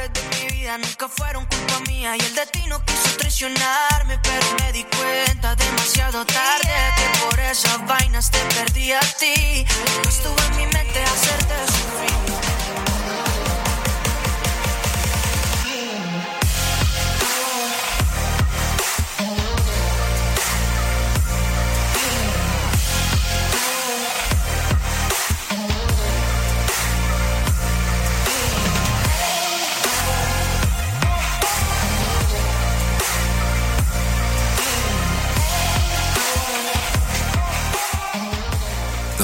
errores de mi vida nunca fueron culpa mía y el destino quiso traicionarme, pero me di cuenta demasiado tarde que por esas vainas te perdí a ti. Estuvo en mi mente hacerte sufrir.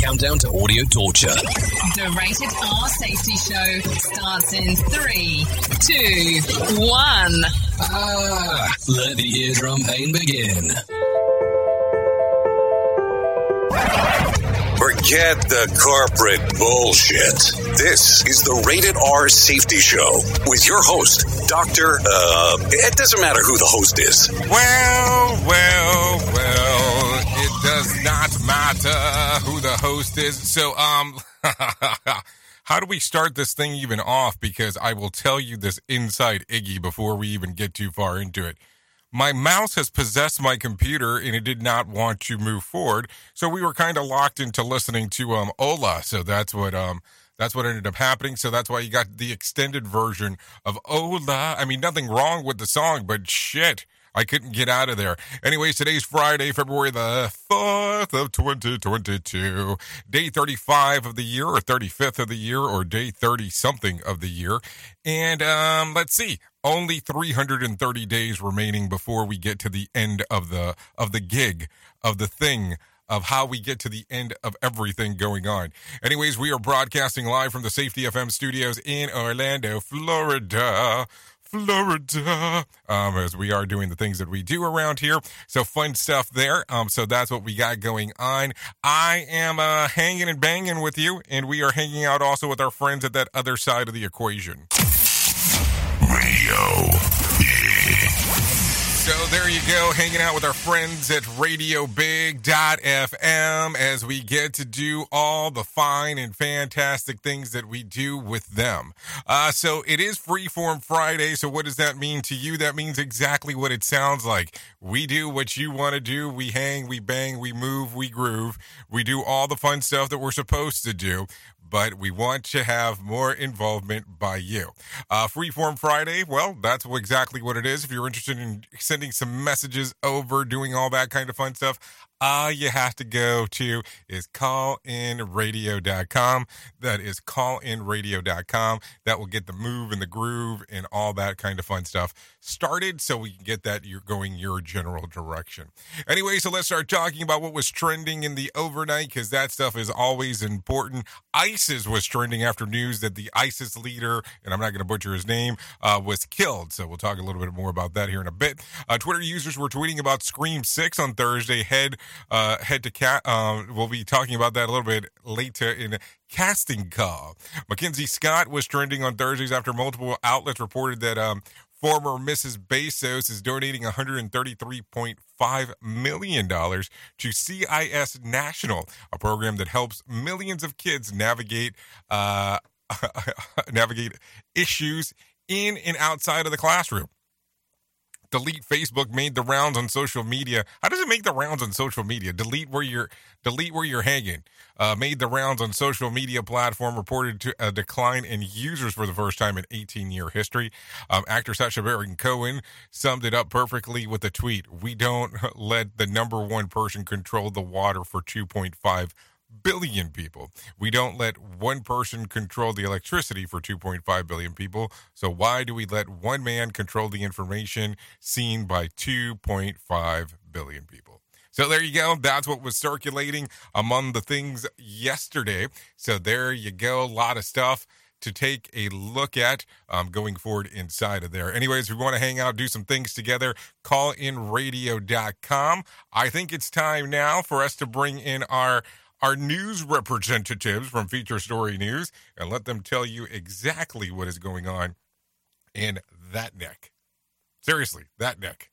Countdown to audio torture. The Rated R Safety Show starts in three, two, one. Ah, let the eardrum pain begin. Forget the corporate bullshit. This is the Rated R Safety Show with your host, Dr. Uh, it doesn't matter who the host is. Well, well, well, it does not matter the host is. So, um, how do we start this thing even off? Because I will tell you this inside Iggy before we even get too far into it. My mouse has possessed my computer and it did not want to move forward. So we were kind of locked into listening to um Ola. So that's what um that's what ended up happening. So that's why you got the extended version of Ola. I mean, nothing wrong with the song, but shit. I couldn't get out of there. Anyways, today's Friday, February the 4th of 2022. Day 35 of the year or 35th of the year or day 30 something of the year. And um let's see. Only 330 days remaining before we get to the end of the of the gig of the thing of how we get to the end of everything going on. Anyways, we are broadcasting live from the Safety FM studios in Orlando, Florida. Florida, um, as we are doing the things that we do around here. So fun stuff there. Um, so that's what we got going on. I am uh, hanging and banging with you, and we are hanging out also with our friends at that other side of the equation. Radio. So there you go, hanging out with our friends at Radio Big.fm as we get to do all the fine and fantastic things that we do with them. Uh, so it is Freeform Friday. So what does that mean to you? That means exactly what it sounds like. We do what you want to do. We hang, we bang, we move, we groove. We do all the fun stuff that we're supposed to do but we want to have more involvement by you. Uh, Freeform Friday, well, that's exactly what it is. If you're interested in sending some messages over, doing all that kind of fun stuff, all you have to go to is callinradio.com. That is callinradio.com. That will get the move and the groove and all that kind of fun stuff started so we can get that you're going your general direction. Anyway, so let's start talking about what was trending in the overnight because that stuff is always important. ISIS was trending after news that the ISIS leader, and I'm not going to butcher his name, uh, was killed. So we'll talk a little bit more about that here in a bit. Uh, Twitter users were tweeting about Scream 6 on Thursday. Head uh, head to cat. Um, we'll be talking about that a little bit later in casting call. Mackenzie Scott was trending on Thursdays after multiple outlets reported that um, former Mrs. Bezos is donating $133.5 million to CIS National, a program that helps millions of kids navigate uh, navigate issues in and outside of the classroom delete Facebook made the rounds on social media. How does it make the rounds on social media? Delete where you're delete where you're hanging. Uh, made the rounds on social media platform. Reported to a decline in users for the first time in 18 year history. Um, actor Sacha Baron Cohen summed it up perfectly with a tweet: "We don't let the number one person control the water for 2.5." billion people. We don't let one person control the electricity for 2.5 billion people. So why do we let one man control the information seen by 2.5 billion people? So there you go. That's what was circulating among the things yesterday. So there you go. A lot of stuff to take a look at um, going forward inside of there. Anyways, we want to hang out, do some things together, call callinradio.com. I think it's time now for us to bring in our our news representatives from Feature Story News and let them tell you exactly what is going on in that neck. Seriously, that neck.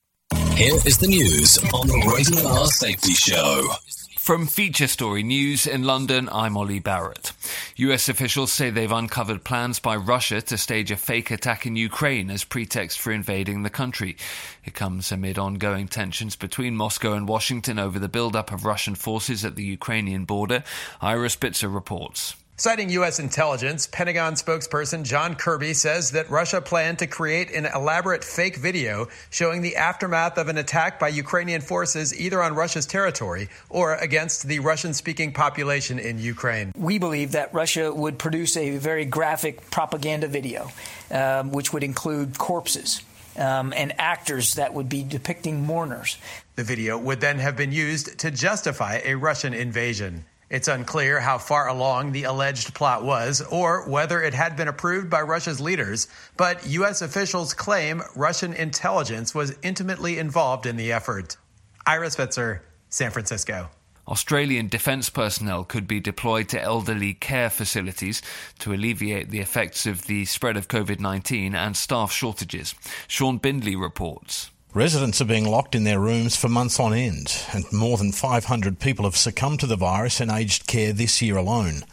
Here is the news on the Rated R Safety Show. From Feature Story News in London, I'm Ollie Barrett. US officials say they've uncovered plans by Russia to stage a fake attack in Ukraine as pretext for invading the country. It comes amid ongoing tensions between Moscow and Washington over the buildup of Russian forces at the Ukrainian border. Ira Spitzer reports. Citing U.S. intelligence, Pentagon spokesperson John Kirby says that Russia planned to create an elaborate fake video showing the aftermath of an attack by Ukrainian forces either on Russia's territory or against the Russian speaking population in Ukraine. We believe that Russia would produce a very graphic propaganda video, um, which would include corpses. Um, and actors that would be depicting mourners. The video would then have been used to justify a Russian invasion. It's unclear how far along the alleged plot was or whether it had been approved by Russia's leaders, but U.S. officials claim Russian intelligence was intimately involved in the effort. Ira Spitzer, San Francisco. Australian defence personnel could be deployed to elderly care facilities to alleviate the effects of the spread of COVID 19 and staff shortages. Sean Bindley reports. Residents are being locked in their rooms for months on end, and more than 500 people have succumbed to the virus in aged care this year alone.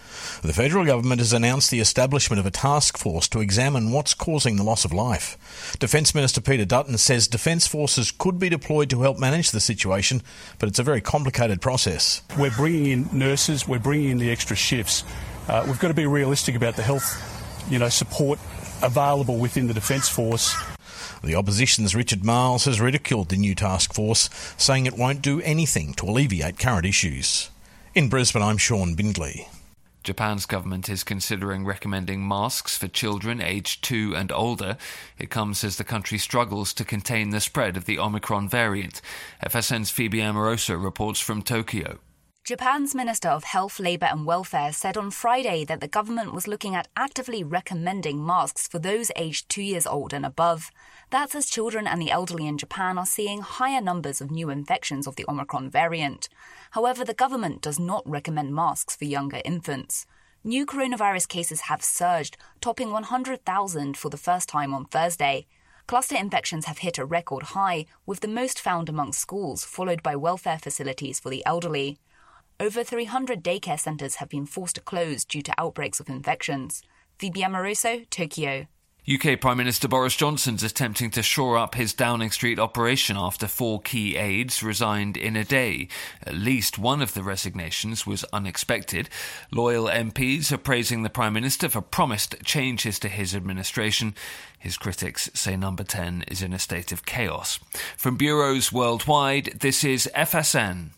The federal government has announced the establishment of a task force to examine what's causing the loss of life. Defence Minister Peter Dutton says Defence forces could be deployed to help manage the situation, but it's a very complicated process. We're bringing in nurses, we're bringing in the extra shifts. Uh, we've got to be realistic about the health, you know, support available within the Defence Force. The opposition's Richard Marles has ridiculed the new task force, saying it won't do anything to alleviate current issues. In Brisbane, I'm Sean Bindley. Japan's government is considering recommending masks for children aged 2 and older. It comes as the country struggles to contain the spread of the Omicron variant. FSN's Phoebe Amoroso reports from Tokyo. Japan's Minister of Health, Labour and Welfare said on Friday that the government was looking at actively recommending masks for those aged two years old and above. That's as children and the elderly in Japan are seeing higher numbers of new infections of the Omicron variant. However, the government does not recommend masks for younger infants. New coronavirus cases have surged, topping 100,000 for the first time on Thursday. Cluster infections have hit a record high, with the most found among schools, followed by welfare facilities for the elderly. Over 300 daycare centres have been forced to close due to outbreaks of infections. Phoebe Amoroso, Tokyo. UK Prime Minister Boris Johnson's attempting to shore up his Downing Street operation after four key aides resigned in a day. At least one of the resignations was unexpected. Loyal MPs are praising the Prime Minister for promised changes to his administration. His critics say Number 10 is in a state of chaos. From bureaus worldwide, this is FSN.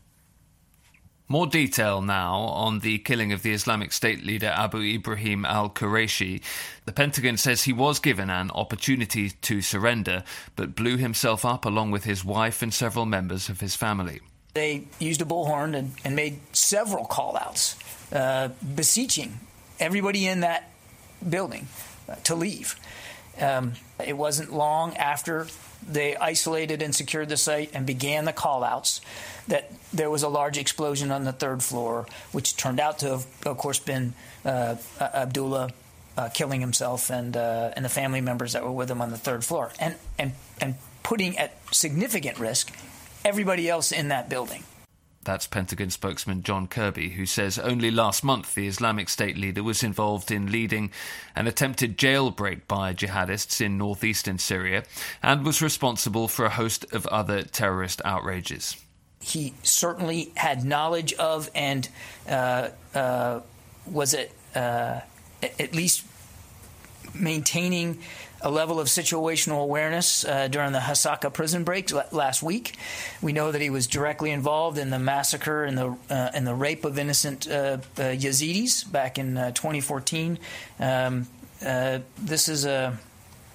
More detail now on the killing of the Islamic State leader Abu Ibrahim al Qurayshi. The Pentagon says he was given an opportunity to surrender, but blew himself up along with his wife and several members of his family. They used a bullhorn and, and made several call outs, uh, beseeching everybody in that building uh, to leave. Um, it wasn't long after they isolated and secured the site and began the call outs that there was a large explosion on the third floor, which turned out to have, of course, been uh, Abdullah uh, killing himself and uh, and the family members that were with him on the third floor, and and and putting at significant risk everybody else in that building. That's Pentagon spokesman John Kirby, who says only last month the Islamic State leader was involved in leading an attempted jailbreak by jihadists in northeastern Syria and was responsible for a host of other terrorist outrages. He certainly had knowledge of and uh, uh, was it uh, at least maintaining a level of situational awareness uh, during the Hasaka prison break last week. We know that he was directly involved in the massacre and the uh, and the rape of innocent uh, Yazidis back in uh, 2014. Um, this is a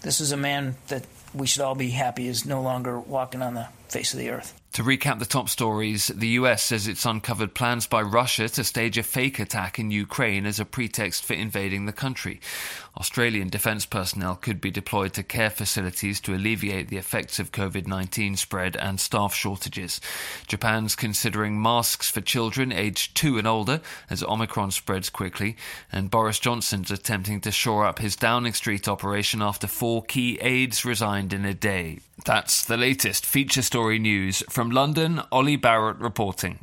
this is a man that we should all be happy is no longer walking on the face of the earth. To recap the top stories, the US says it's uncovered plans by Russia to stage a fake attack in Ukraine as a pretext for invading the country. Australian defence personnel could be deployed to care facilities to alleviate the effects of COVID 19 spread and staff shortages. Japan's considering masks for children aged two and older as Omicron spreads quickly, and Boris Johnson's attempting to shore up his Downing Street operation after four key aides resigned in a day. That's the latest feature story news from London. Ollie Barrett reporting.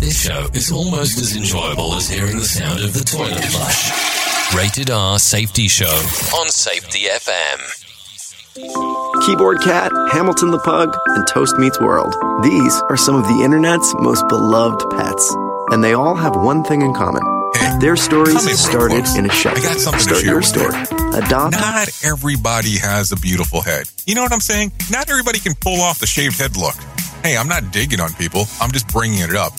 This show is almost as enjoyable as hearing the sound of the toilet flush. Rated R Safety Show on Safety FM. Keyboard Cat, Hamilton the Pug, and Toast Meets World. These are some of the internet's most beloved pets. And they all have one thing in common. Their stories started in a shelter. I got something Start to share your with story. Adopt Not everybody has a beautiful head. You know what I'm saying? Not everybody can pull off the shaved head look. Hey, I'm not digging on people. I'm just bringing it up.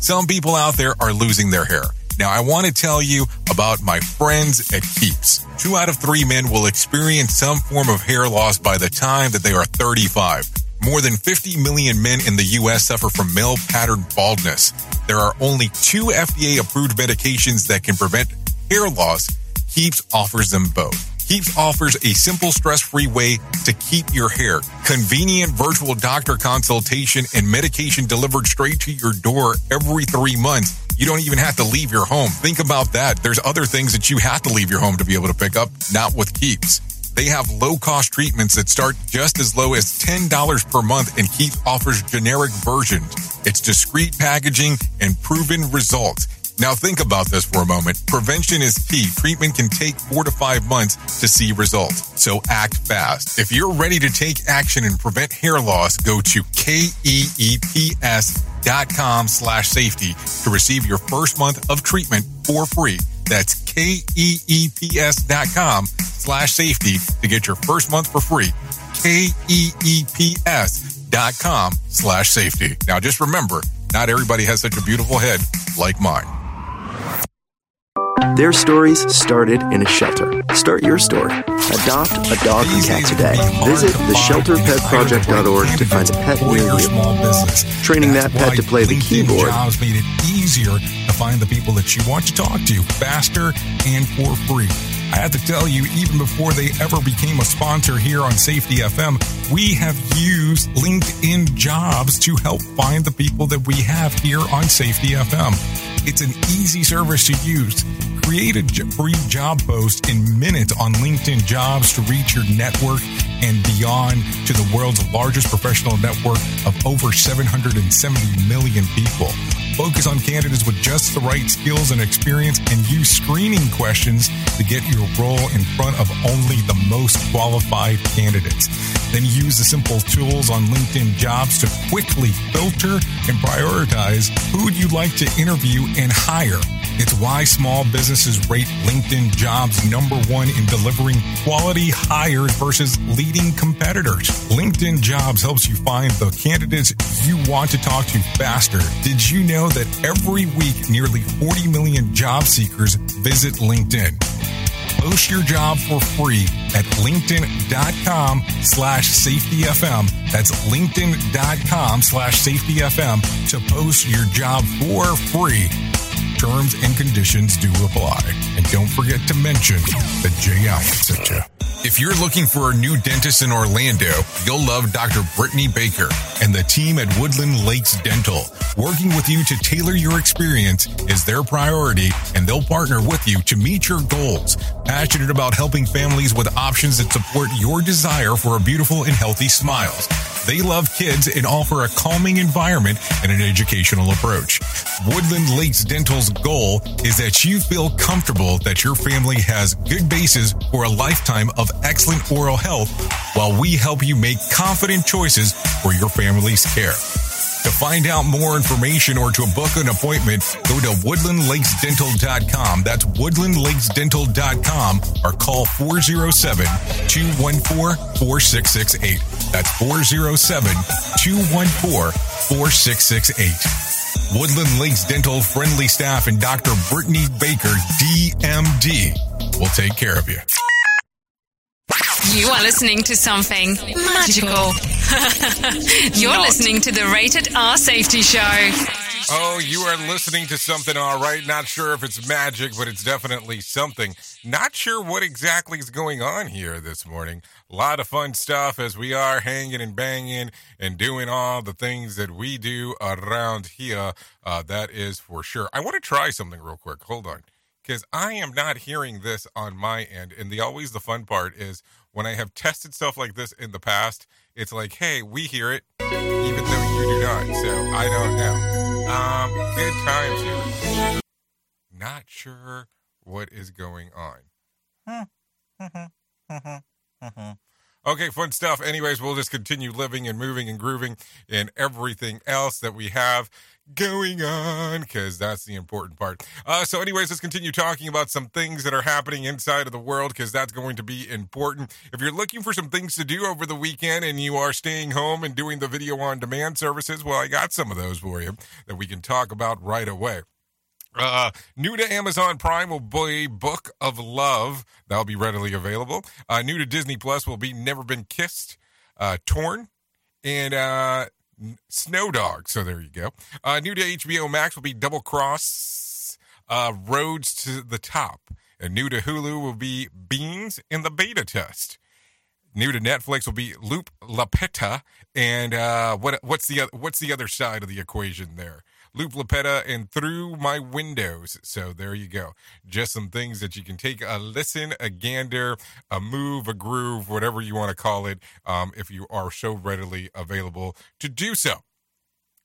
Some people out there are losing their hair. Now, I want to tell you about my friends at Keeps. Two out of three men will experience some form of hair loss by the time that they are 35. More than 50 million men in the U.S. suffer from male pattern baldness. There are only two FDA approved medications that can prevent hair loss. Keeps offers them both. Keeps offers a simple, stress-free way to keep your hair. Convenient virtual doctor consultation and medication delivered straight to your door every three months. You don't even have to leave your home. Think about that. There's other things that you have to leave your home to be able to pick up, not with Keeps. They have low cost treatments that start just as low as $10 per month and Keeps offers generic versions. It's discreet packaging and proven results. Now think about this for a moment. Prevention is key. Treatment can take four to five months to see results. So act fast. If you're ready to take action and prevent hair loss, go to keeps.com slash safety to receive your first month of treatment for free. That's K-E-E-P-S dot com slash safety to get your first month for free. K-E-E-P-S dot com slash safety. Now just remember, not everybody has such a beautiful head like mine. Their stories started in a shelter. Start your story. Adopt a dog or cat today. Visit theshelterpetproject.org to find a pet near you. Training that pet to play the keyboard Jobs made it easier to find the people that you want to talk to faster and for free. I have to tell you, even before they ever became a sponsor here on Safety FM, we have used LinkedIn Jobs to help find the people that we have here on Safety FM. It's an easy service to use. Create a free job post in minutes on LinkedIn Jobs to reach your network and beyond to the world's largest professional network of over 770 million people. Focus on candidates with just the right skills and experience and use screening questions to get your role in front of only the most qualified candidates. Then use the simple tools on LinkedIn jobs to quickly filter and prioritize who you'd like to interview and hire. It's why small businesses rate LinkedIn jobs number one in delivering quality hires versus leading competitors. LinkedIn jobs helps you find the candidates you want to talk to faster. Did you know that every week nearly 40 million job seekers visit LinkedIn? Post your job for free at linkedin.com slash safetyfm. That's linkedin.com slash safetyfm to post your job for free. Terms and conditions do apply. And don't forget to mention that Jay Allen sent you. If you're looking for a new dentist in Orlando, you'll love Dr. Brittany Baker and the team at Woodland Lakes Dental. Working with you to tailor your experience is their priority, and they'll partner with you to meet your goals. Passionate about helping families with options that support your desire for a beautiful and healthy smile. They love kids and offer a calming environment and an educational approach. Woodland Lakes Dental's goal is that you feel comfortable that your family has good bases for a lifetime of excellent oral health while we help you make confident choices for your family's care. To find out more information or to book an appointment, go to woodlandlakesdental.com. That's woodlandlakesdental.com or call 407 214 4668. That's 407 214 4668. Woodland Lakes Dental friendly staff and Dr. Brittany Baker, DMD, will take care of you. You are listening to something magical. You're Not. listening to the Rated R Safety Show. Oh, you are listening to something, all right. Not sure if it's magic, but it's definitely something. Not sure what exactly is going on here this morning. A lot of fun stuff as we are hanging and banging and doing all the things that we do around here. Uh, that is for sure. I want to try something real quick. Hold on. Because I am not hearing this on my end. And the always the fun part is when I have tested stuff like this in the past, it's like, hey, we hear it, even though you do not. So I don't know. Um, good times here. Not sure what is going on. Hmm. Mm-hmm. Mm-hmm. Mm-hmm. Okay, fun stuff. Anyways, we'll just continue living and moving and grooving and everything else that we have going on because that's the important part. Uh, so, anyways, let's continue talking about some things that are happening inside of the world because that's going to be important. If you're looking for some things to do over the weekend and you are staying home and doing the video on demand services, well, I got some of those for you that we can talk about right away. Uh, new to Amazon Prime will be Book of Love. That'll be readily available. Uh, new to Disney Plus will be Never Been Kissed, uh, Torn, and uh, Snow Dog. So there you go. Uh, new to HBO Max will be Double Cross, uh, Roads to the Top. And new to Hulu will be Beans in the Beta Test. New to Netflix will be Looop Lapeta, and uh, what what's the what's the other side of the equation there? Looop Lapeta and Through My Windows. So there you go. Just some things that you can take a listen, a gander, a move, a groove, whatever you want to call it, um, if you are so readily available to do so.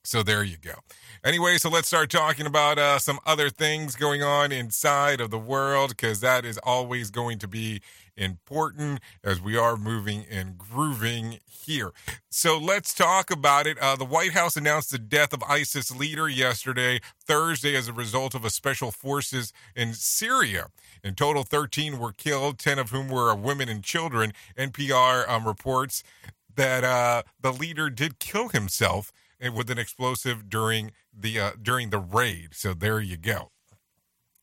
So there you go. Anyway, so let's start talking about uh, some other things going on inside of the world because that is always going to be important as we are moving and grooving here. So let's talk about it. Uh, the White House announced the death of ISIS leader yesterday, Thursday, as a result of a special forces in Syria. In total, 13 were killed, 10 of whom were women and children. NPR um, reports that uh, the leader did kill himself eh, with an explosive during the uh, during the raid. So there you go.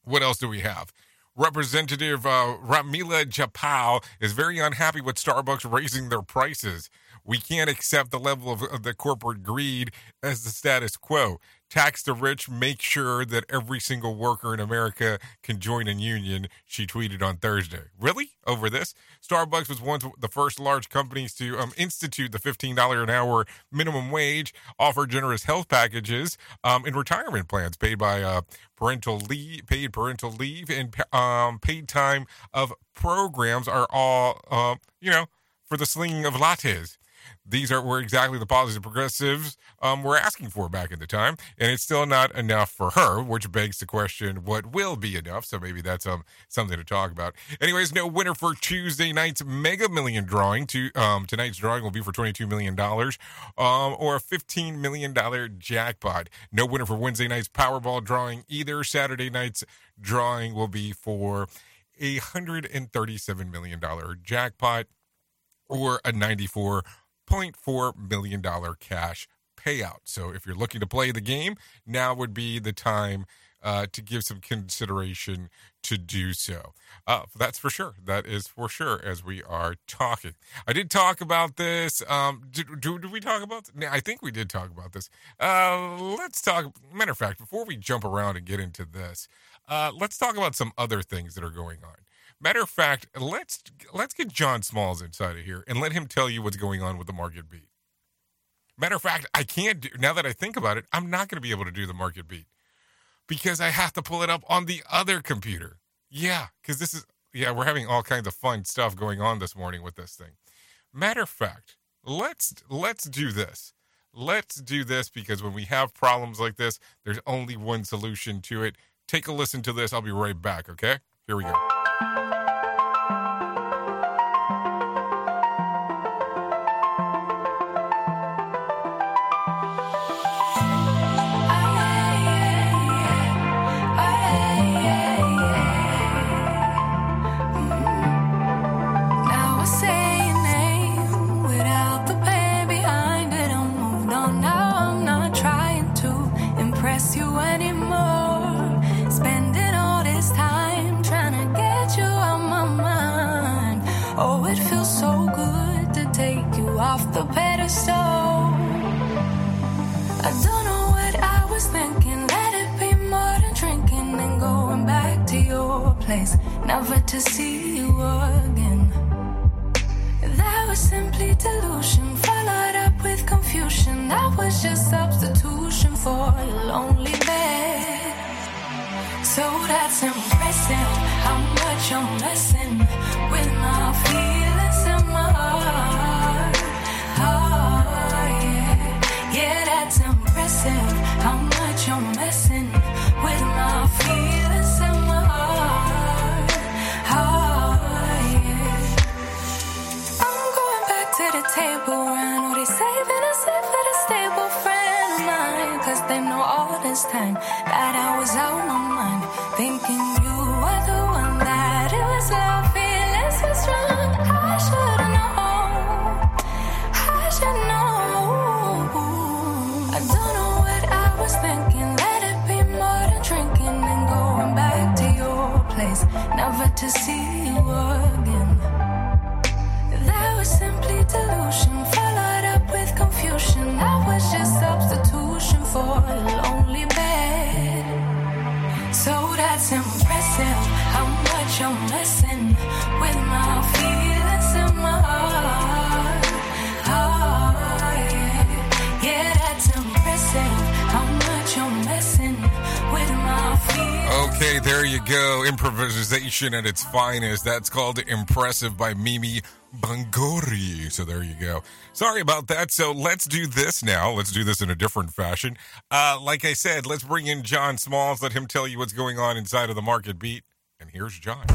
What else do we have? Representative uh, Pramila Jayapal is very unhappy with Starbucks raising their prices. We can't accept the level of, of the corporate greed as the status quo. Tax the rich, make sure that every single worker in America can join a union, she tweeted on Thursday. Really? Over this? Starbucks was one of the first large companies to um, institute the $15 an hour minimum wage, offer generous health packages, um, and retirement plans paid by uh, parental leave, paid parental leave, and um, paid time of programs are all, uh, you know, for the slinging of lattes. These are were exactly the policies progressives um, were asking for back in the time, and it's still not enough for her, which begs the question: What will be enough? So maybe that's um something to talk about. Anyways, no winner for Tuesday night's Mega Million drawing. To um tonight's drawing will be for twenty two million dollars, um or a fifteen million dollar jackpot. No winner for Wednesday night's Powerball drawing either. Saturday night's drawing will be for a hundred and thirty seven million dollar jackpot or a ninety four $0.4 million cash payout. So if you're looking to play the game, now would be the time uh, to give some consideration to do so. Uh, that's for sure. That is for sure as we are talking. I did talk about this. Um, did, did, did we talk about this? I think we did talk about this. Uh, let's talk. Matter of fact, before we jump around and get into this, uh, let's talk about some other things that are going on. Matter of fact, let's let's get John Smalls inside of here and let him tell you what's going on with the market beat. Matter of fact, I can't do now that I think about it, I'm not going to be able to do the market beat because I have to pull it up on the other computer. Yeah, because this is yeah, we're having all kinds of fun stuff going on this morning with this thing. Matter of fact, let's let's do this. Let's do this because when we have problems like this, there's only one solution to it. Take a listen to this. I'll be right back, okay? Here we go. Never to see you again. That was simply delusion, followed up with confusion. That was just substitution for a lonely bed. So that's impressive how much I'm messing with my feelings and my heart. Oh, yeah. Yeah, that's impressive how much I'm messing with my feelings table and all they saving us up for the stable friend of mine. Cause they know all this time that I was out my mind. Thinking you were the one that it was love, feelings was wrong. I should've known. I should know. I don't know what I was thinking. Let it be more than drinking and going back to your place, never to see you again. Delusion, followed up with confusion. That was just substitution for a lonely bed. So that's impressive how much I'm messing there you go. Improvisation at its finest. That's called Impressive by Mimi Bangori. So there you go. Sorry about that. So let's do this now. Let's do this in a different fashion. Uh, like I said, let's bring in John Smalls. Let him tell you what's going on inside of the market beat. And here's John.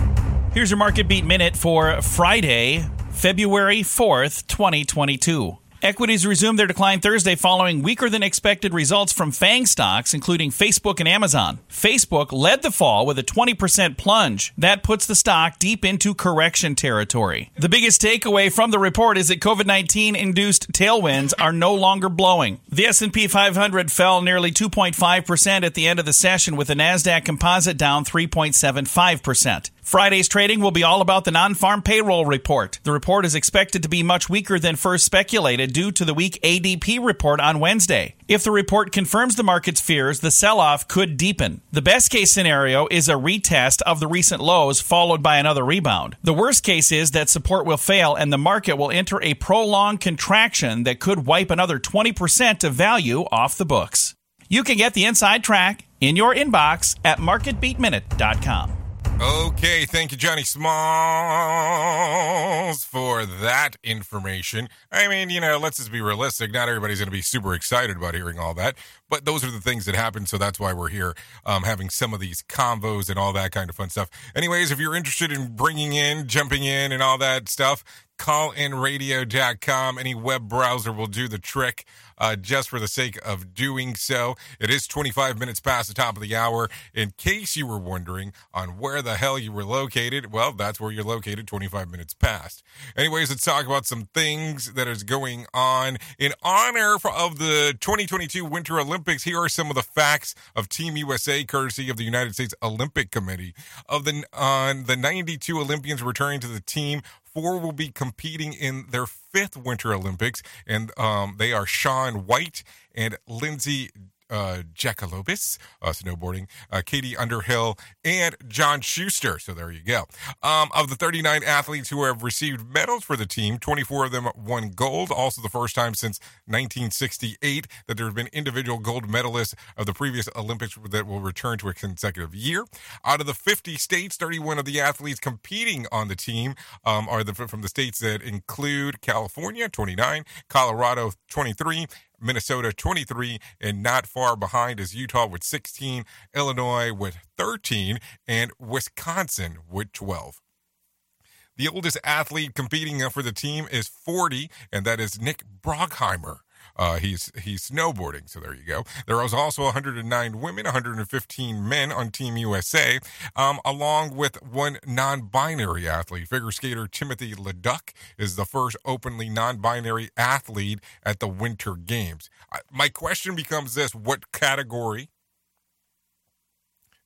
Here's your market beat minute for Friday, February 4th, 2022. Equities resumed their decline Thursday following weaker than expected results from FANG stocks, including Facebook and Amazon. Facebook led the fall with a 20% plunge. That puts the stock deep into correction territory. The biggest takeaway from the report is that COVID-19 induced tailwinds are no longer blowing. The S&P 500 fell nearly 2.5% at the end of the session with the Nasdaq Composite down 3.75%. Friday's trading will be all about the non farm payroll report. The report is expected to be much weaker than first speculated due to the weak ADP report on Wednesday. If the report confirms the market's fears, the sell off could deepen. The best case scenario is a retest of the recent lows followed by another rebound. The worst case is that support will fail and the market will enter a prolonged contraction that could wipe another 20% of value off the books. You can get the inside track in your inbox at marketbeatminute.com. Okay, thank you, Johnny Smalls, for that information. I mean, you know, let's just be realistic. Not everybody's going to be super excited about hearing all that, but those are the things that happen. So that's why we're here, um, having some of these convos and all that kind of fun stuff. Anyways, if you're interested in bringing in, jumping in, and all that stuff, callinradio.com. Any web browser will do the trick uh, just for the sake of doing so. It is 25 minutes past the top of the hour. In case you were wondering on where the hell you were located, well, that's where you're located 25 minutes past. Anyways, let's talk about some things that is going on. In honor of the 2022 Winter Olympics, here are some of the facts of Team USA, courtesy of the United States Olympic Committee. Of the on the 92 Olympians returning to the team, Four will be competing in their fifth Winter Olympics, and um, they are Shaun White and Lindsey uh, Jacobellis, uh, snowboarding, uh, Katie Uhlaender, and John Shuster. So there you go. Um, of the 39 athletes who have received medals for the team, 24 of them won gold. Also, the first time since 1968 that there have been individual gold medalists of the previous Olympics that will return to a consecutive year. Out of the 50 states, 31 of the athletes competing on the team um, are the, from the states that include California, 29, Colorado, 23, Minnesota 23, and not far behind is Utah with 16, Illinois with 13, and Wisconsin with 12. The oldest athlete competing for the team is 40, and that is Nick Baumgartner. Uh, he's he's snowboarding, so there you go. There was also 109 women, 115 men on Team USA, um, along with one non-binary athlete. Figure skater Timothy Leduc is the first openly non-binary athlete at the Winter Games. My question becomes this: What category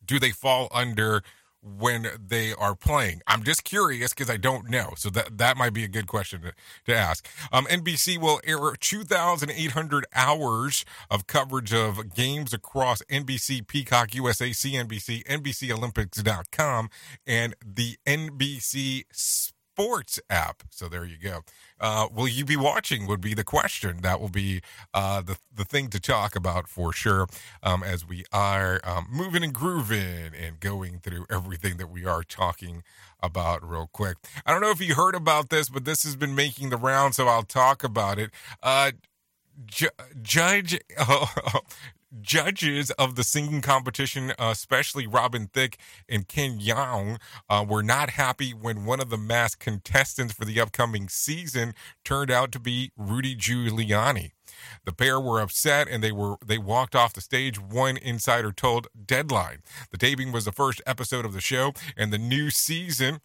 do they fall under when they are playing? I'm just curious because I don't know. So that that might be a good question to, to ask. Um, NBC will air 2,800 hours of coverage of games across NBC, Peacock, USA, CNBC, NBCOlympics.com, and the NBC Sports app. So there you go. Uh, will you be watching? Would be the question. That will be uh, the the thing to talk about for sure. Um, as we are um, moving and grooving and going through everything that we are talking about real quick. I don't know if you heard about this, but this has been making the round, so I'll talk about it. Uh, Ju- Judge judges of the singing competition, uh, especially Robin Thicke and Ken Jeong, uh, were not happy when one of the masked contestants for the upcoming season turned out to be Rudy Giuliani. The pair were upset and they were they walked off the stage. One insider told Deadline. The taping was the first episode of the show, and the new season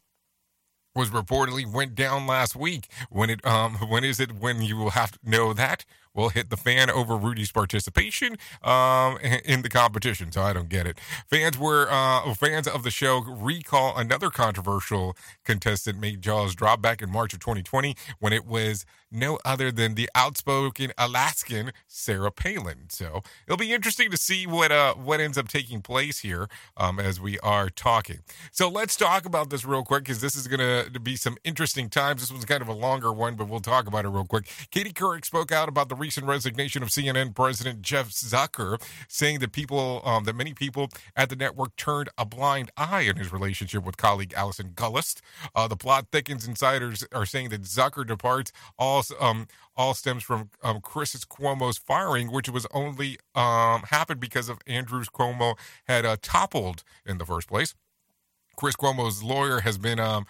was reportedly went down last week. When it um when is it when you will have to know that? Will hit the fan over Rudy's participation um, in the competition. So I don't get it. Fans were uh, fans of the show recall another controversial contestant made jaws drop back in March of 2020 when it was no other than the outspoken Alaskan Sarah Palin. So it'll be interesting to see what uh what ends up taking place here um, as we are talking. So let's talk about this real quick because this is going to be some interesting times. This one's kind of a longer one, but we'll talk about it real quick. Katie Couric spoke out about the recent resignation of CNN President Jeff Zucker, saying that people um, that many people at the network turned a blind eye in his relationship with colleague Allison Gollust. Uh, the plot thickens. Insiders are saying that Zucker departs all um, all stems from um, Chris Cuomo's firing, which was only um, happened because of Andrews Cuomo had uh, toppled in the first place. Chris Cuomo's lawyer has been um,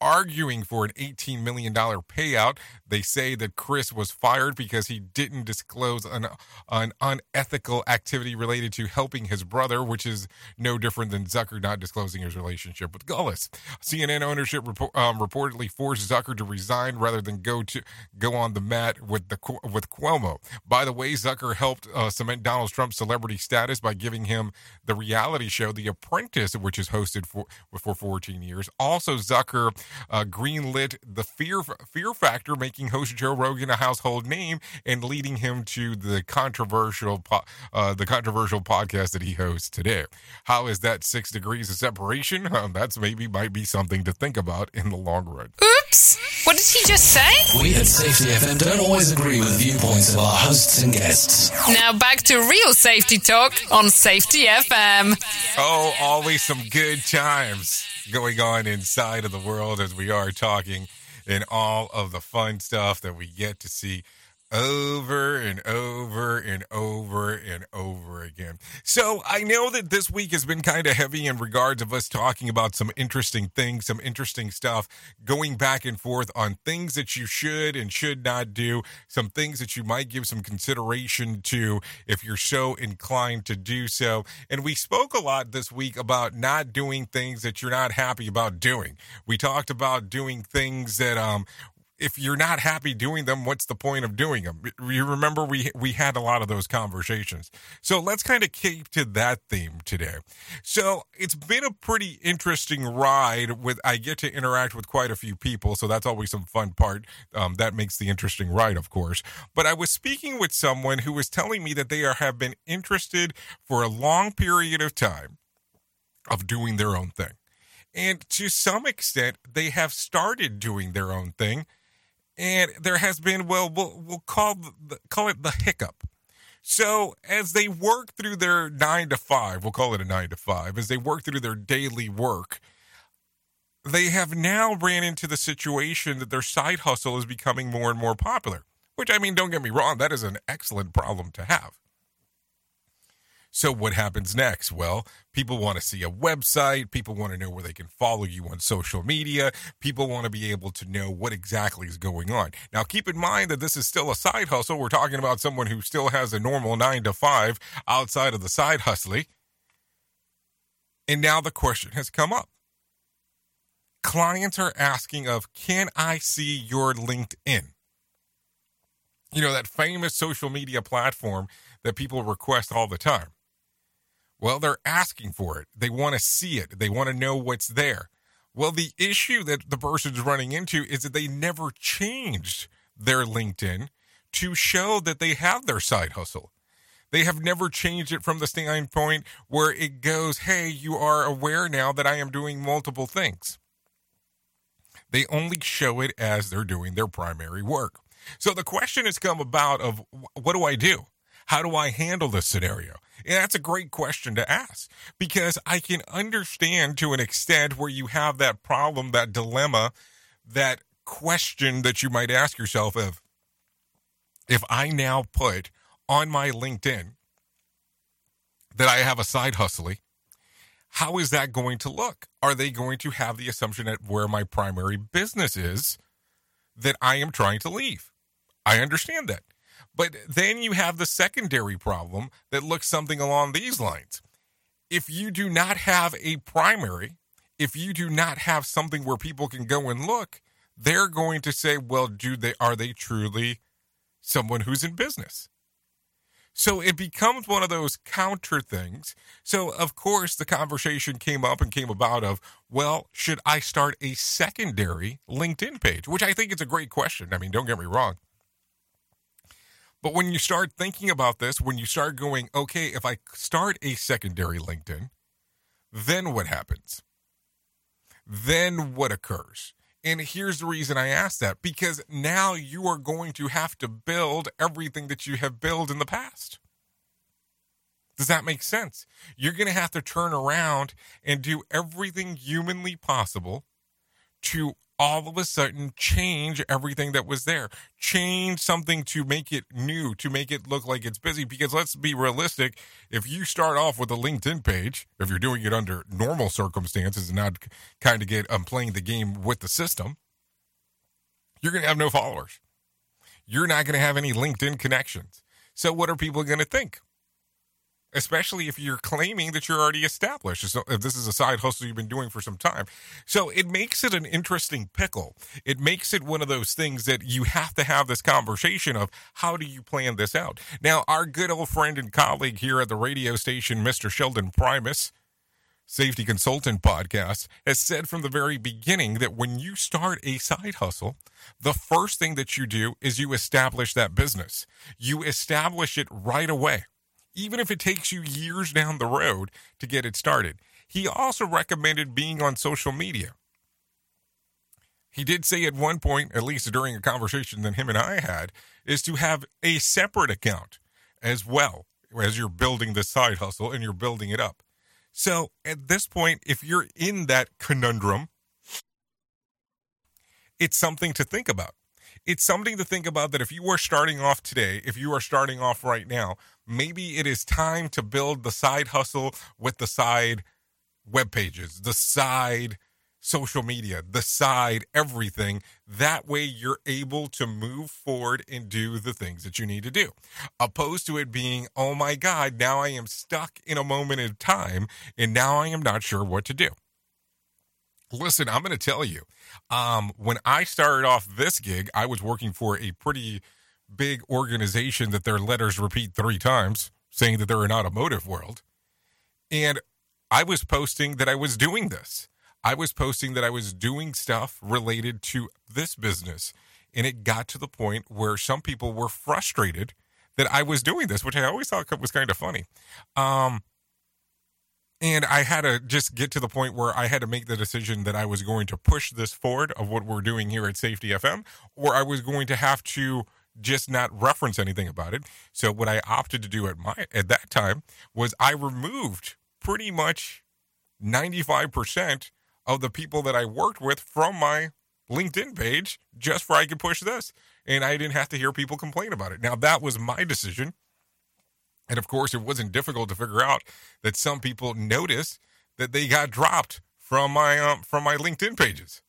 arguing for an $18 million payout. They say that Chris was fired because he didn't disclose an, an unethical activity related to helping his brother, which is no different than Zucker not disclosing his relationship with Gollust. CNN ownership report, um, reportedly forced Zucker to resign rather than go to go on the mat with the with Cuomo. By the way, Zucker helped uh, cement Donald Trump's celebrity status by giving him the reality show The Apprentice, which is hosted for for 14 years. Also, Zucker uh, greenlit the Fear Fear Factor, making host Joe Rogan a household name and leading him to the controversial po- uh, the controversial podcast that he hosts today. How is that six degrees of separation? Um, that's maybe might be something to think about in the long run. Oops! What did he just say? We at Safety FM don't always agree with the viewpoints of our hosts and guests. Now back to real safety talk on Safety FM. Oh, always some good times going on inside of the world as we are talking and all of the fun stuff that we get to see over and over and over and over again. So I know that this week has been kind of heavy in regards of us talking about some interesting things, some interesting stuff, going back and forth on things that you should and should not do, some things that you might give some consideration to if you're so inclined to do so. And we spoke a lot this week about not doing things that you're not happy about doing. We talked about doing things that um if you're not happy doing them, what's the point of doing them? You remember we we had a lot of those conversations. So let's kind of keep to that theme today. So it's been a pretty interesting ride. With I get to interact with quite a few people, so that's always some fun part. Um, that makes the interesting ride, of course. But I was speaking with someone who was telling me that they are, have been interested for a long period of time of doing their own thing. And to some extent, they have started doing their own thing and there has been well we'll, we'll call the, call it the hiccup. So as they work through their nine to five we'll call it a nine to five as they work through their daily work they have now ran into the situation that their side hustle is becoming more and more popular which i mean don't get me wrong that is an excellent problem to have so, what happens next? Well, people want to see a website. People want to know where they can follow you on social media. People want to be able to know what exactly is going on. Now, keep in mind that this is still a side hustle. We're talking about someone who still has a normal nine to five outside of the side hustling. And now the question has come up. Clients are asking of, can I see your LinkedIn? You know, that famous social media platform that people request all the time. Well, they're asking for it. They want to see it. They want to know what's there. Well, the issue that the person's running into is that they never changed their LinkedIn to show that they have their side hustle. They have never changed it from the standpoint where it goes, hey, you are aware now that I am doing multiple things. They only show it as they're doing their primary work. So the question has come about of what do I do? How do I handle this scenario? And that's a great question to ask because I can understand to an extent where you have that problem, that dilemma, that question that you might ask yourself of if I now put on my LinkedIn that I have a side hustling, how is that going to look? Are they going to have the assumption that where my primary business is that I am trying to leave? I understand that. But then you have the secondary problem that looks something along these lines. If you do not have a primary, if you do not have something where people can go and look, they're going to say, well, do they are they truly someone who's in business? So it becomes one of those counter things. So of course the conversation came up and came about of, well, should I start a secondary LinkedIn page? Which I think is a great question. I mean, don't get me wrong. But when you start thinking about this, when you start going, okay, if I start a secondary LinkedIn, then what happens? Then what occurs? And here's the reason I ask that because now you are going to have to build everything that you have built in the past. Does that make sense? You're going to have to turn around and do everything humanly possible to all of a sudden change everything that was there. Change something to make it new, to make it look like it's busy. Because let's be realistic. If you start off with a LinkedIn page, if you're doing it under normal circumstances and not kind of get um, playing the game with the system, you're going to have no followers. You're not going to have any LinkedIn connections. So what are people going to think? Especially if you're claiming that you're already established. So if this is a side hustle you've been doing for some time. So it makes it an interesting pickle. It makes it one of those things that you have to have this conversation of how do you plan this out? Now, our good old friend and colleague here at the radio station, Mr. Sheldon Primus, Safety Consultant Podcast, has said from the very beginning that when you start a side hustle, the first thing that you do is you establish that business. You establish it right away even if it takes you years down the road to get it started. He also recommended being on social media. He did say at one point, at least during a conversation that him and I had, is to have a separate account as well as you're building the side hustle and you're building it up. So at this point, if you're in that conundrum, it's something to think about it's something to think about that if you are starting off today, if you are starting off right now, maybe it is time to build the side hustle with the side web pages, the side social media, the side everything. That way you're able to move forward and do the things that you need to do. Opposed to it being, oh my God, now I am stuck in a moment in time and now I am not sure what to do. Listen, I'm going to tell you, um, when I started off this gig, I was working for a pretty big organization that their letters repeat three times, saying that they're an automotive world. And I was posting that I was doing this. I was posting that I was doing stuff related to this business. And it got to the point where some people were frustrated that I was doing this, which I always thought was kind of funny. Um, and I had to just get to the point where I had to make the decision that I was going to push this forward of what we're doing here at Safety FM, or I was going to have to just not reference anything about it. So what I opted to do at my at that time was I removed pretty much 95% of the people that I worked with from my LinkedIn page just for I could push this. And I didn't have to hear people complain about it. Now that was my decision. And of course, it wasn't difficult to figure out that some people noticed that they got dropped from my um, from my LinkedIn pages.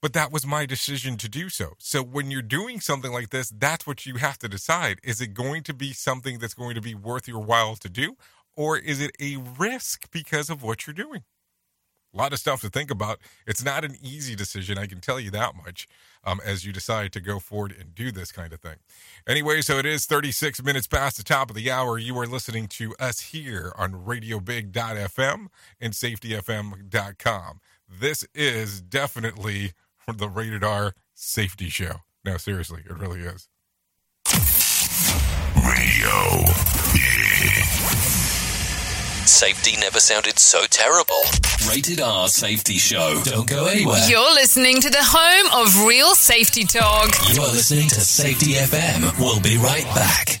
But that was my decision to do so. So when you're doing something like this, that's what you have to decide. Is it going to be something that's going to be worth your while to do? Or is it a risk because of what you're doing? A lot of stuff to think about. It's not an easy decision, I can tell you that much, um, as you decide to go forward and do this kind of thing. Anyway, so it is 36 minutes past the top of the hour. You are listening to us here on RadioBig.fm and SafetyFM.com. This is definitely the Rated R Safety Show. No, seriously, it really is. Radio. Safety never sounded so terrible. Rated R Safety Show. Don't go anywhere. You're listening to the home of real safety talk. You are listening to Safety FM. We'll be right back.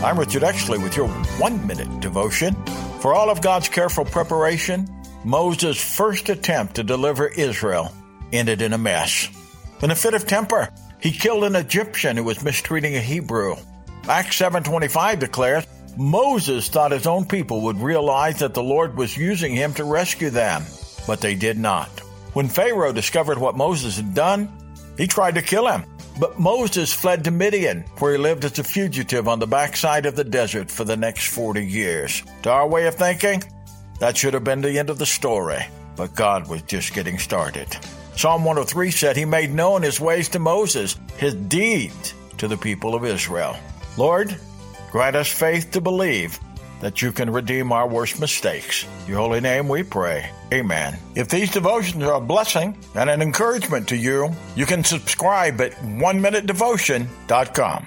I'm Richard Exley with your one minute devotion. For all of God's careful preparation, Moses' first attempt to deliver Israel ended in a mess. In a fit of temper, he killed an Egyptian who was mistreating a Hebrew. Acts 7:25 declares, Moses thought his own people would realize that the Lord was using him to rescue them, but they did not. When Pharaoh discovered what Moses had done, he tried to kill him. But Moses fled to Midian, where he lived as a fugitive on the backside of the desert for the next 40 years. To our way of thinking, that should have been the end of the story, but God was just getting started. Psalm 103 said he made known his ways to Moses, his deeds to the people of Israel. Lord, grant us faith to believe that you can redeem our worst mistakes. In your holy name we pray. Amen. If these devotions are a blessing and an encouragement to you, you can subscribe at one-minutedevotion.com.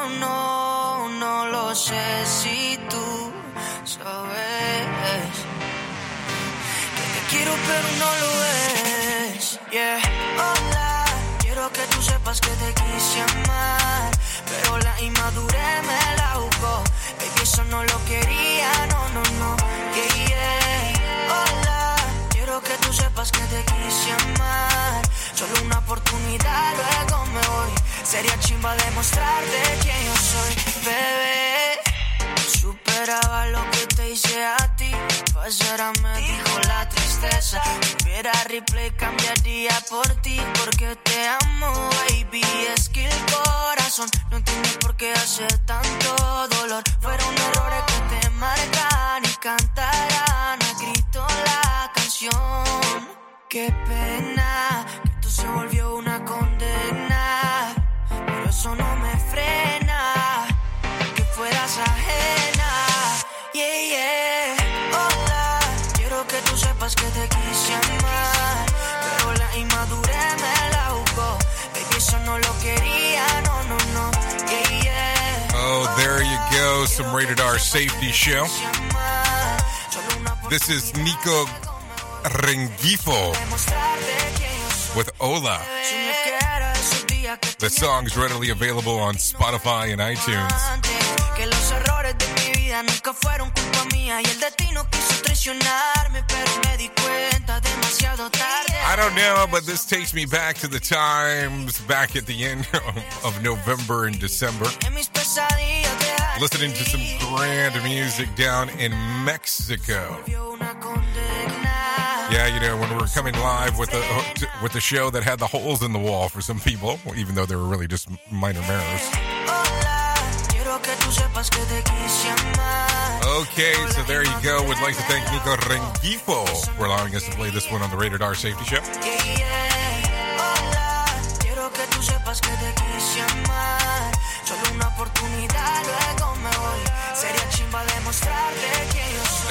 no sé si tú sabes que te quiero pero no lo ves. Yeah. Hola, quiero que tú sepas que te quise amar, pero la inmadurez me la jugó. Baby, eso no lo quería, no, no, no. Yeah, yeah. Hola, quiero que tú sepas que te quise amar. Solo una oportunidad, luego me voy. Sería chimba demostrarte quién yo soy, bebé. Superaba lo que te hice a ti. Pasará me dijo la tristeza. Volver a replay cambiaría por ti. Porque te amo, baby. Es que el corazón no tiene por qué hacer tanto dolor. Fueron errores que te marcan y cantarán a grito la canción. Qué pena que tú se volvió Some rated R safety show. This is Nico Rengifo with Hola. The song's readily available on Spotify and iTunes. Que los errores de mi vida nunca fueron culpa mía y el destino quiso traicionarme, pero me di cuenta demasiado tarde. I don't know, but this takes me back to the times back at the end of, of November and December. Listening to some grand music down in Mexico. Yeah, you know, when we're coming live with a with a show that had the holes in the wall for some people, even though they were really just minor mirrors. Okay, so there you go. We'd like to thank Nico Rengifo for allowing us to play this one on the Rated R Safety Show. mostrarle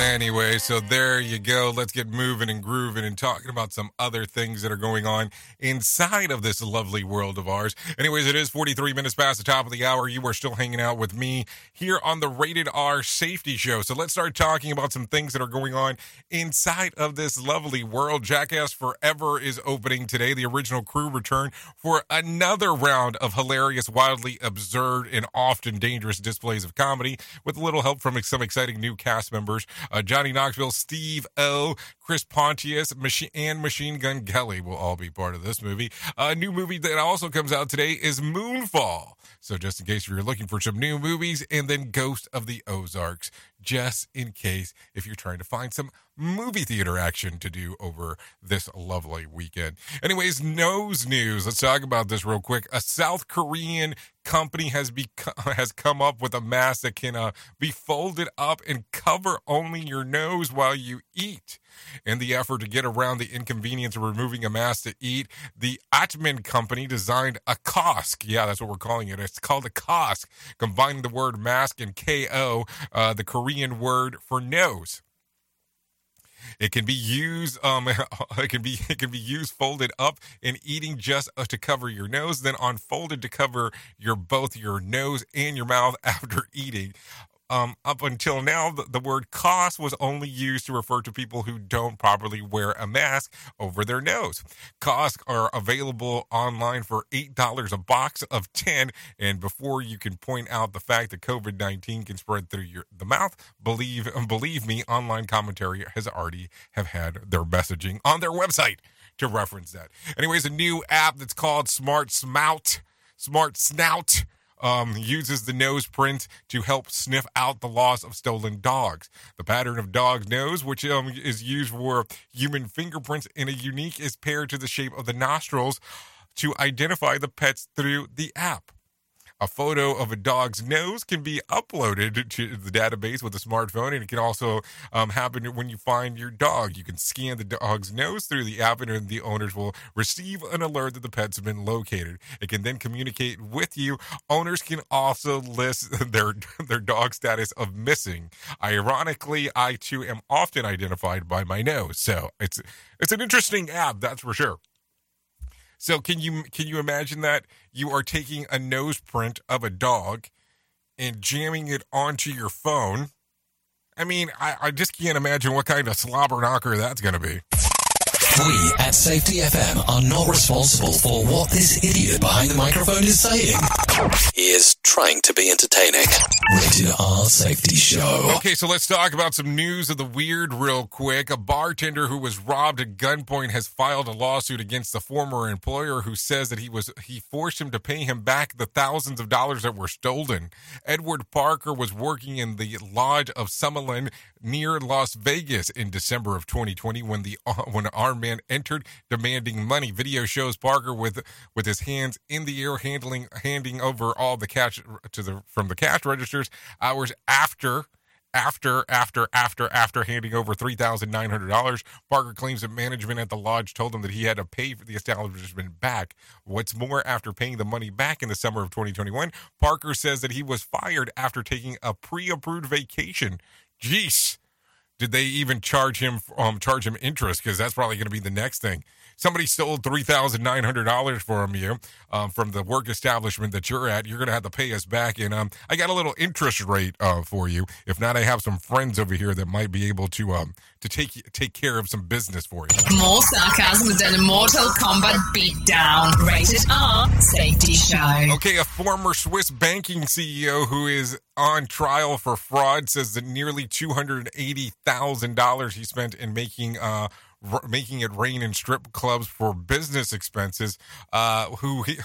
Anyway, so there you go. Let's get moving and grooving and talking about some other things that are going on inside of this lovely world of ours. Anyways, it is 43 minutes past the top of the hour. You are still hanging out with me here on the Rated R Safety Show. So let's start talking about some things that are going on inside of this lovely world. Jackass Forever is opening today. The original crew return for another round of hilarious, wildly absurd, and often dangerous displays of comedy with a little help from some exciting new cast members. Uh, Johnny Knoxville, Steve O, Chris Pontius, and Machine Gun Kelly will all be part of this movie. A new movie that also comes out today is Moonfall. So just in case you're looking for some new movies, and then Ghost of the Ozarks, just in case if you're trying to find some movie theater action to do over this lovely weekend. Anyways, nose news. Let's talk about this real quick. A South Korean company has become has come up with a mask that can uh, be folded up and cover only your nose while you eat. In the effort to get around the inconvenience of removing a mask to eat, the Atman company designed a Kosk. Yeah, that's what we're calling it. It's called a Kosk, combining the word mask and KO, uh, the Korean word for nose. It can be used. Um, it can be it can be used folded up in eating just uh, to cover your nose, then unfolded to cover your both your nose and your mouth after eating. Um, up until now, the, the word Kosk was only used to refer to people who don't properly wear a mask over their nose. Kosks are available online for $8 a box of 10. And before you can point out the fact that COVID 19 can spread through your, the mouth, believe, believe me, online commentary has already have had their messaging on their website to reference that. Anyways, a new app that's called Smart Smout, Smart Snout um, uses the nose print to help sniff out the loss of stolen dogs. The pattern of dog's nose, which um, is used for human fingerprints in a unique, is paired to the shape of the nostrils to identify the pets through the app. A photo of a dog's nose can be uploaded to the database with a smartphone, and it can also um, happen when you find your dog. You can scan the dog's nose through the app, and the owners will receive an alert that the pet's been located. It can then communicate with you. Owners can also list their their dog status of missing. Ironically, I too am often identified by my nose, so it's it's an interesting app, that's for sure. So can you can you imagine that you are taking a nose print of a dog and jamming it onto your phone? I mean, I, I just can't imagine what kind of slobber knocker that's going to be. We at Safety FM are not responsible for what this idiot behind the microphone is saying. He is trying to be entertaining. Rated R Safety Show. Okay, so let's talk about some news of the weird real quick. A bartender who was robbed at gunpoint has filed a lawsuit against the former employer who says that he was he forced him to pay him back the thousands of dollars that were stolen. Edward Parker was working in the lodge of Summerlin near Las Vegas in December of 2020 when the uh, when armed man entered, demanding money. Video shows Parker with with his hands in the air, handling handing over all the cash to the from the cash registers hours after after, after, after, after handing over $3,900, Parker claims that management at the lodge told him that he had to pay for the establishment back. What's more, after paying the money back in the summer of 2021, Parker says that he was fired after taking a pre-approved vacation. Jeez. Did they even charge him um, charge him interest? Because that's probably going to be the next thing somebody stole three thousand nine hundred dollars from you um, from the work establishment that you're at, you're going to have to pay us back. And um, I got a little interest rate uh, for you. If not, I have some friends over here that might be able to um, to take take care of some business for you. More sarcasm than a Mortal Kombat beatdown. Rated R. Safety show. Okay, a former Swiss banking CEO who is on trial for fraud says that nearly two hundred eighty thousand dollars he spent in making. Uh, r- making it rain in strip clubs for business expenses. Uh, who he,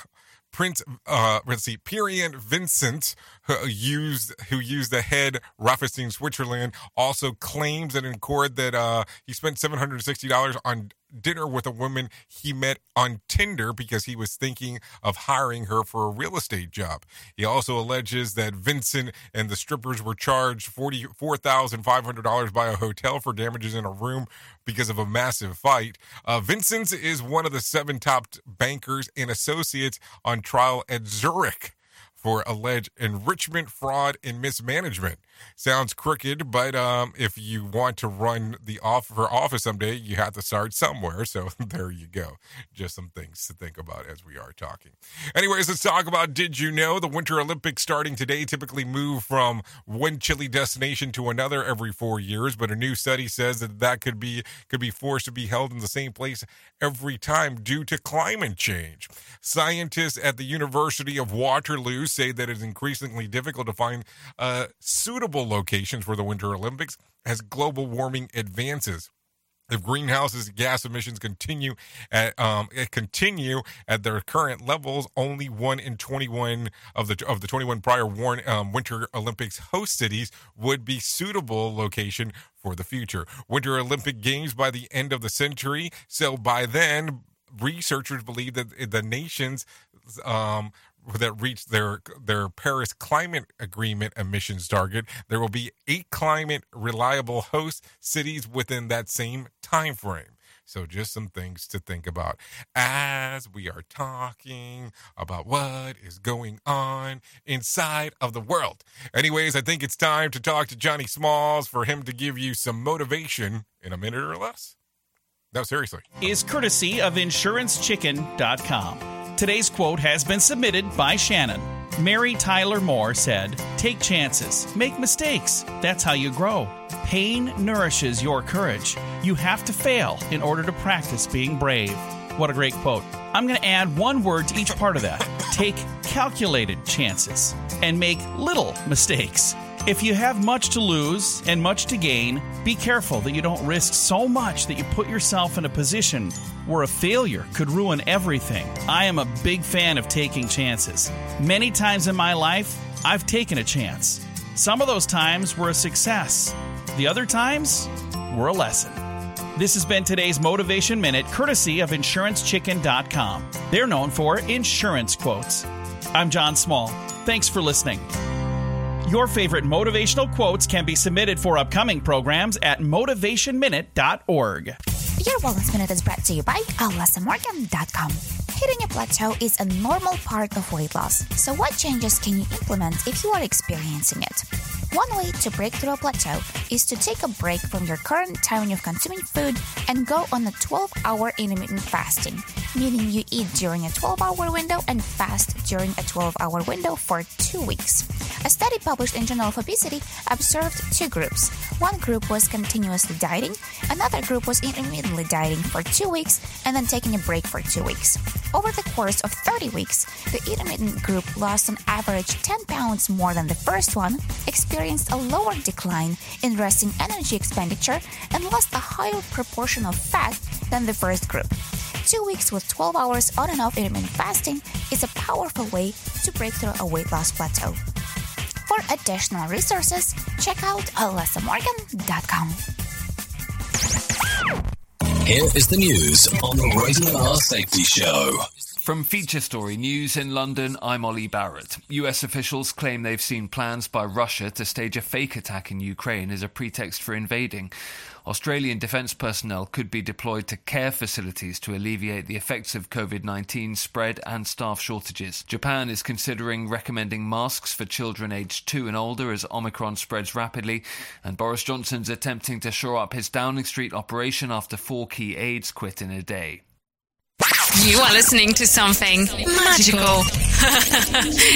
Prince, uh, let's see, Pierre Vincent, who used who used the head Raiffeisen Switzerland, also claims that in court that uh, he spent seven hundred sixty dollars on dinner with a woman he met on Tinder because he was thinking of hiring her for a real estate job. He also alleges that Vincent and the strippers were charged $44,500 by a hotel for damages in a room because of a massive fight. Uh, Vincent is one of the seven top bankers and associates on trial at Zurich for alleged enrichment, fraud, and mismanagement. Sounds crooked, but um, if you want to run the off for office someday, you have to start somewhere. So there you go. Just some things to think about as we are talking. Anyways, let's talk about Did You Know? The Winter Olympics starting today typically move from one chilly destination to another every four years, but a new study says that that could be could be forced to be held in the same place every time due to climate change. Scientists at the University of Waterloo say that it's increasingly difficult to find uh, suitable locations for the Winter Olympics as global warming advances. If greenhouse gas emissions continue at um, continue at their current levels, only one in twenty one of the of the twenty one prior warn, um, Winter Olympics host cities would be suitable location for the future. Winter Olympic Games by the end of the century. So by then, researchers believe that the nations um, that reach their their Paris Climate Agreement emissions target, there will be eight climate reliable host cities within that same time frame. So just some things to think about as we are talking about what is going on inside of the world. Anyways, I think it's time to talk to Johnny Smalls for him to give you some motivation in a minute or less. No, seriously. Is courtesy of insurancechicken.com. Today's quote has been submitted by Shannon. Mary Tyler Moore said, Take chances, make mistakes. That's how you grow. Pain nourishes your courage. You have to fail in order to practice being brave. What a great quote. I'm going to add one word to each part of that. Take calculated chances and make little mistakes. If you have much to lose and much to gain, be careful that you don't risk so much that you put yourself in a position where a failure could ruin everything. I am a big fan of taking chances. Many times in my life, I've taken a chance. Some of those times were a success, the other times were a lesson. This has been today's Motivation Minute, courtesy of InsuranceChicken.com. They're known for insurance quotes. I'm John Small. Thanks for listening. Your favorite motivational quotes can be submitted for upcoming programs at motivationminute.org. Your Wellness Minute is brought to you by AlysaMorgan.com. Hitting a plateau is a normal part of weight loss. So, what changes can you implement if you are experiencing it? One way to break through a plateau is to take a break from your current timing of consuming food and go on a 12 hour intermittent fasting, meaning you eat during a 12 hour window and fast during a 12 hour window for two weeks. A study published in Journal of Obesity observed two groups. One group was continuously dieting, another group was dieting for two weeks and then taking a break for two weeks. Over the course of 30 weeks, the intermittent group lost on average 10 pounds more than the first one, experienced a lower decline in resting energy expenditure, and lost a higher proportion of fat than the first group. Two weeks with 12 hours on and off intermittent fasting is a powerful way to break through a weight loss plateau. For additional resources, check out alessamorgan.com. Here is the news on the Radio R Safety Show. From Feature Story News in London, I'm Ollie Barrett. US officials claim they've seen plans by Russia to stage a fake attack in Ukraine as a pretext for invading. Australian defence personnel could be deployed to care facilities to alleviate the effects of COVID 19 spread and staff shortages. Japan is considering recommending masks for children aged 2 and older as Omicron spreads rapidly, and Boris Johnson's attempting to shore up his Downing Street operation after four key aides quit in a day. You are listening to something magical.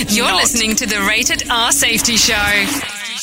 You're listening to the Rated R Safety Show.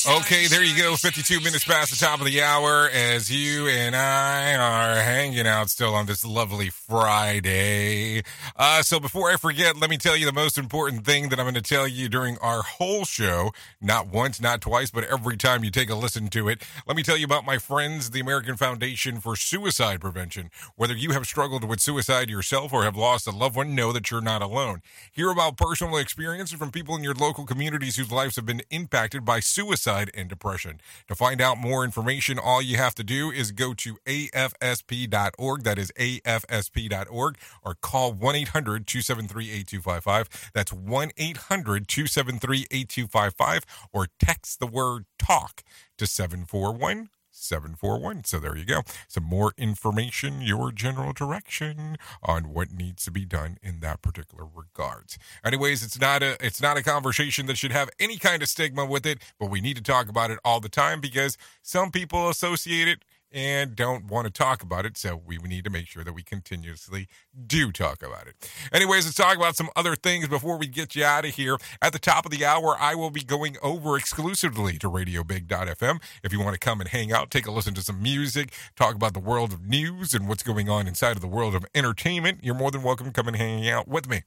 Okay, there you go. 52 minutes past the top of the hour as you and I are hanging out still on this lovely Friday. Uh, so before I forget, let me tell you the most important thing that I'm going to tell you during our whole show. Not once, not twice, but every time you take a listen to it. Let me tell you about my friends, the American Foundation for Suicide Prevention. Whether you have struggled with suicide yourself or have lost a loved one, know that you're not alone. Hear about personal experiences from people in your local communities whose lives have been impacted by suicide and depression. To find out more information, all you have to do is go to afsp.org. That is afsp.org or call 1 800 273 8255. That's 1 800 273 8255 or text the word talk to 741 741. So there you go. Some more information, your general direction on what needs to be done in that particular regards. Anyways, it's not a it's not a conversation that should have any kind of stigma with it, but we need to talk about it all the time because some people associate it and don't want to talk about it. So we need to make sure that we continuously do talk about it. Anyways, let's talk about some other things before we get you out of here. At the top of the hour, I will be going over exclusively to RadioBig.fm. If you want to come and hang out, take a listen to some music, talk about the world of news and what's going on inside of the world of entertainment, you're more than welcome to come and hang out with me.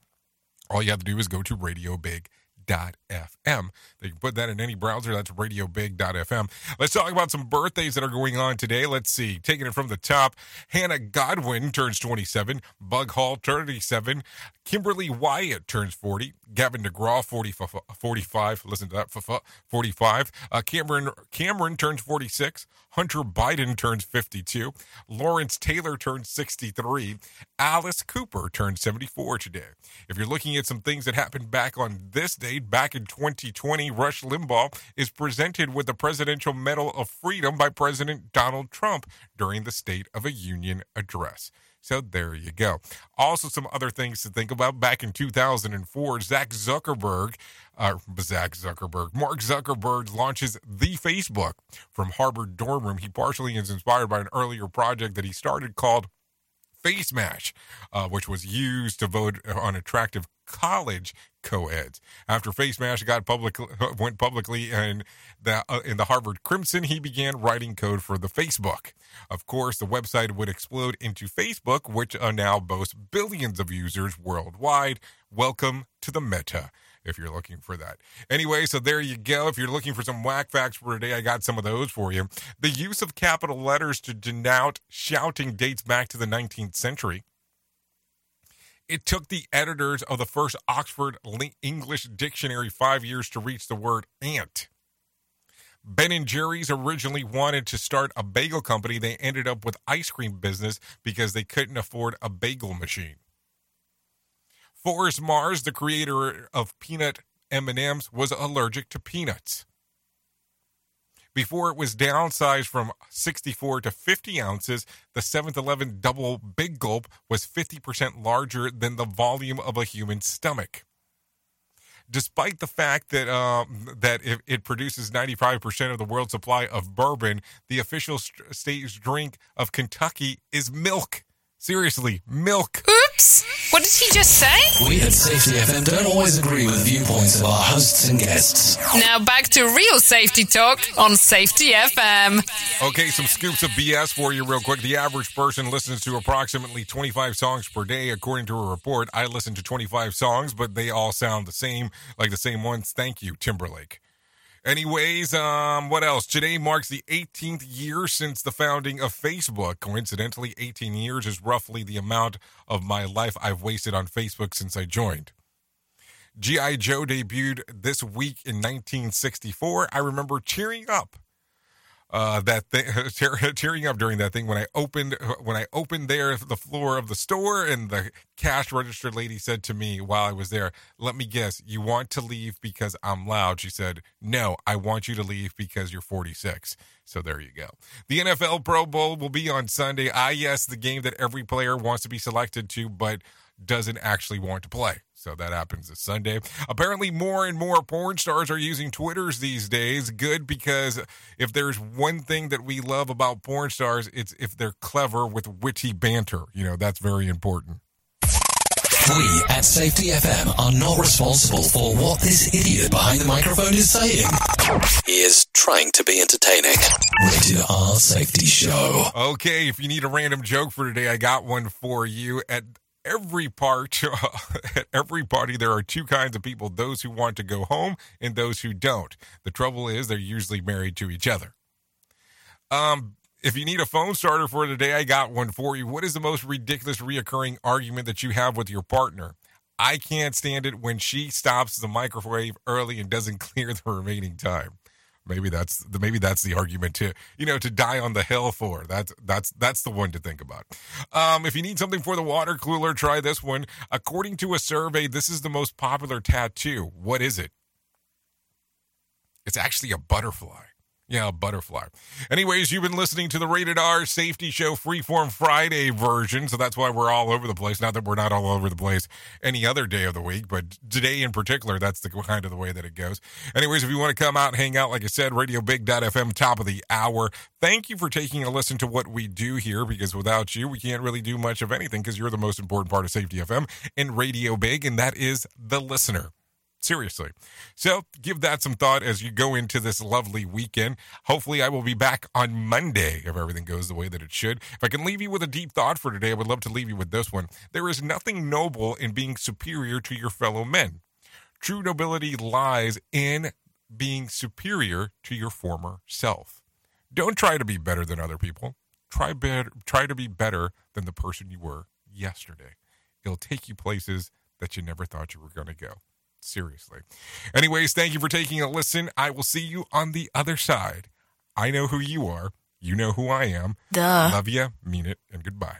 All you have to do is go to RadioBig.fm. They can put that in any browser. That's radiobig.fm. Let's talk about some birthdays that are going on today. Let's see. Taking it from the top, Hannah Godwin turns 27, Bug Hall 37, Kimberly Wyatt turns 40, Gavin DeGraw 40, 45. Listen to that, 45. Uh, Cameron Cameron turns 46. Hunter Biden turns 52. Lawrence Taylor turns 63. Alice Cooper turns 74 today. If you're looking at some things that happened back on this date, back in 2020, Rush Limbaugh is presented with the Presidential Medal of Freedom by President Donald Trump during the State of a Union address. So there you go. Also, some other things to think about. Back in 2004, Zach Zuckerberg, uh, Zach Zuckerberg, Mark Zuckerberg launches the Facebook from Harvard dorm room. He partially is inspired by an earlier project that he started called Face Mash, uh, which was used to vote on attractive college co-eds. After Face Mash got public went publicly in the uh, in the Harvard Crimson, he began writing code for the Facebook. Of course, the website would explode into Facebook, which uh, now boasts billions of users worldwide. Welcome to the Meta. If you're looking for that. Anyway, so there you go. If you're looking for some whack facts for today, I got some of those for you. The use of capital letters to denote shouting dates back to the 19th century. It took the editors of the first Oxford English dictionary five years to reach the word ant. Ben and Jerry's originally wanted to start a bagel company. They ended up with ice cream business because they couldn't afford a bagel machine. Forrest Mars, the creator of peanut M&Ms, was allergic to peanuts. Before it was downsized from 64 to 50 ounces, the 7-Eleven double big gulp was 50% larger than the volume of a human stomach. Despite the fact that um, that it, it, produces 95% of the world's supply of bourbon, the official st- state drink of Kentucky is milk. Seriously, milk. Oops! What did he just say? We at Safety FM don't always agree with viewpoints of our hosts and guests. Now back to real safety talk on Safety FM. Okay, some scoops of BS for you, real quick. The average person listens to approximately 25 songs per day, according to a report. I listen to 25 songs, but they all sound the same, like the same ones. Thank you, Timberlake. Anyways, um, what else? Today marks the 18th year since the founding of Facebook. Coincidentally, 18 years is roughly the amount of my life I've wasted on Facebook since I joined. G.I. Joe debuted this week in 1964. I remember cheering up uh, that thing, tear, tearing up during that thing when I opened when I opened there the floor of the store and the cash register lady said to me while I was there, "Let me guess, you want to leave because I'm loud?" She said, "No, I want you to leave because you're 46." So there you go. The NFL Pro Bowl will be on Sunday. Ah, yes, the game that every player wants to be selected to, but doesn't actually want to play. So that happens this Sunday. Apparently, more and more porn stars are using Twitters these days. Good because if there's one thing that we love about porn stars, it's if they're clever with witty banter. You know, that's very important. We at Safety FM are not responsible for what this idiot behind the microphone is saying. He is trying to be entertaining. Rated R Safety Show. Okay, if you need a random joke for today, I got one for you. At every part, at every party, there are two kinds of people those who want to go home and those who don't. The trouble is, they're usually married to each other. Um, if you need a phone starter for today, I got one for you. What is the most ridiculous reoccurring argument that you have with your partner? I can't stand it when she stops the microwave early and doesn't clear the remaining time. Maybe that's the maybe that's the argument to you know to die on the hill for. That's that's that's the one to think about. Um, if you need something for the water cooler, try this one. According to a survey, this is the most popular tattoo. What is it? It's actually a butterfly. Yeah, butterfly. Anyways, you've been listening to the Rated R Safety Show Freeform Friday version, so that's why we're all over the place. Not that we're not all over the place any other day of the week, but today in particular, that's the kind of the way that it goes. Anyways, if you want to come out and hang out, like I said, Radio Big.FM, top of the hour. Thank you for taking a listen to what we do here, because without you, we can't really do much of anything, because you're the most important part of Safety FM and Radio Big, and that is the listener. Seriously. So give that some thought as you go into this lovely weekend. Hopefully, I will be back on Monday if everything goes the way that it should. If I can leave you with a deep thought for today, I would love to leave you with this one. There is nothing noble in being superior to your fellow men. True nobility lies in being superior to your former self. Don't try to be better than other people. Try better, try to be better than the person you were yesterday. It'll take you places that you never thought you were going to go. Seriously. Anyways, thank you for taking a listen. I will see you on the other side. I know who you are. You know who I am. Duh. Love you, mean it, and goodbye.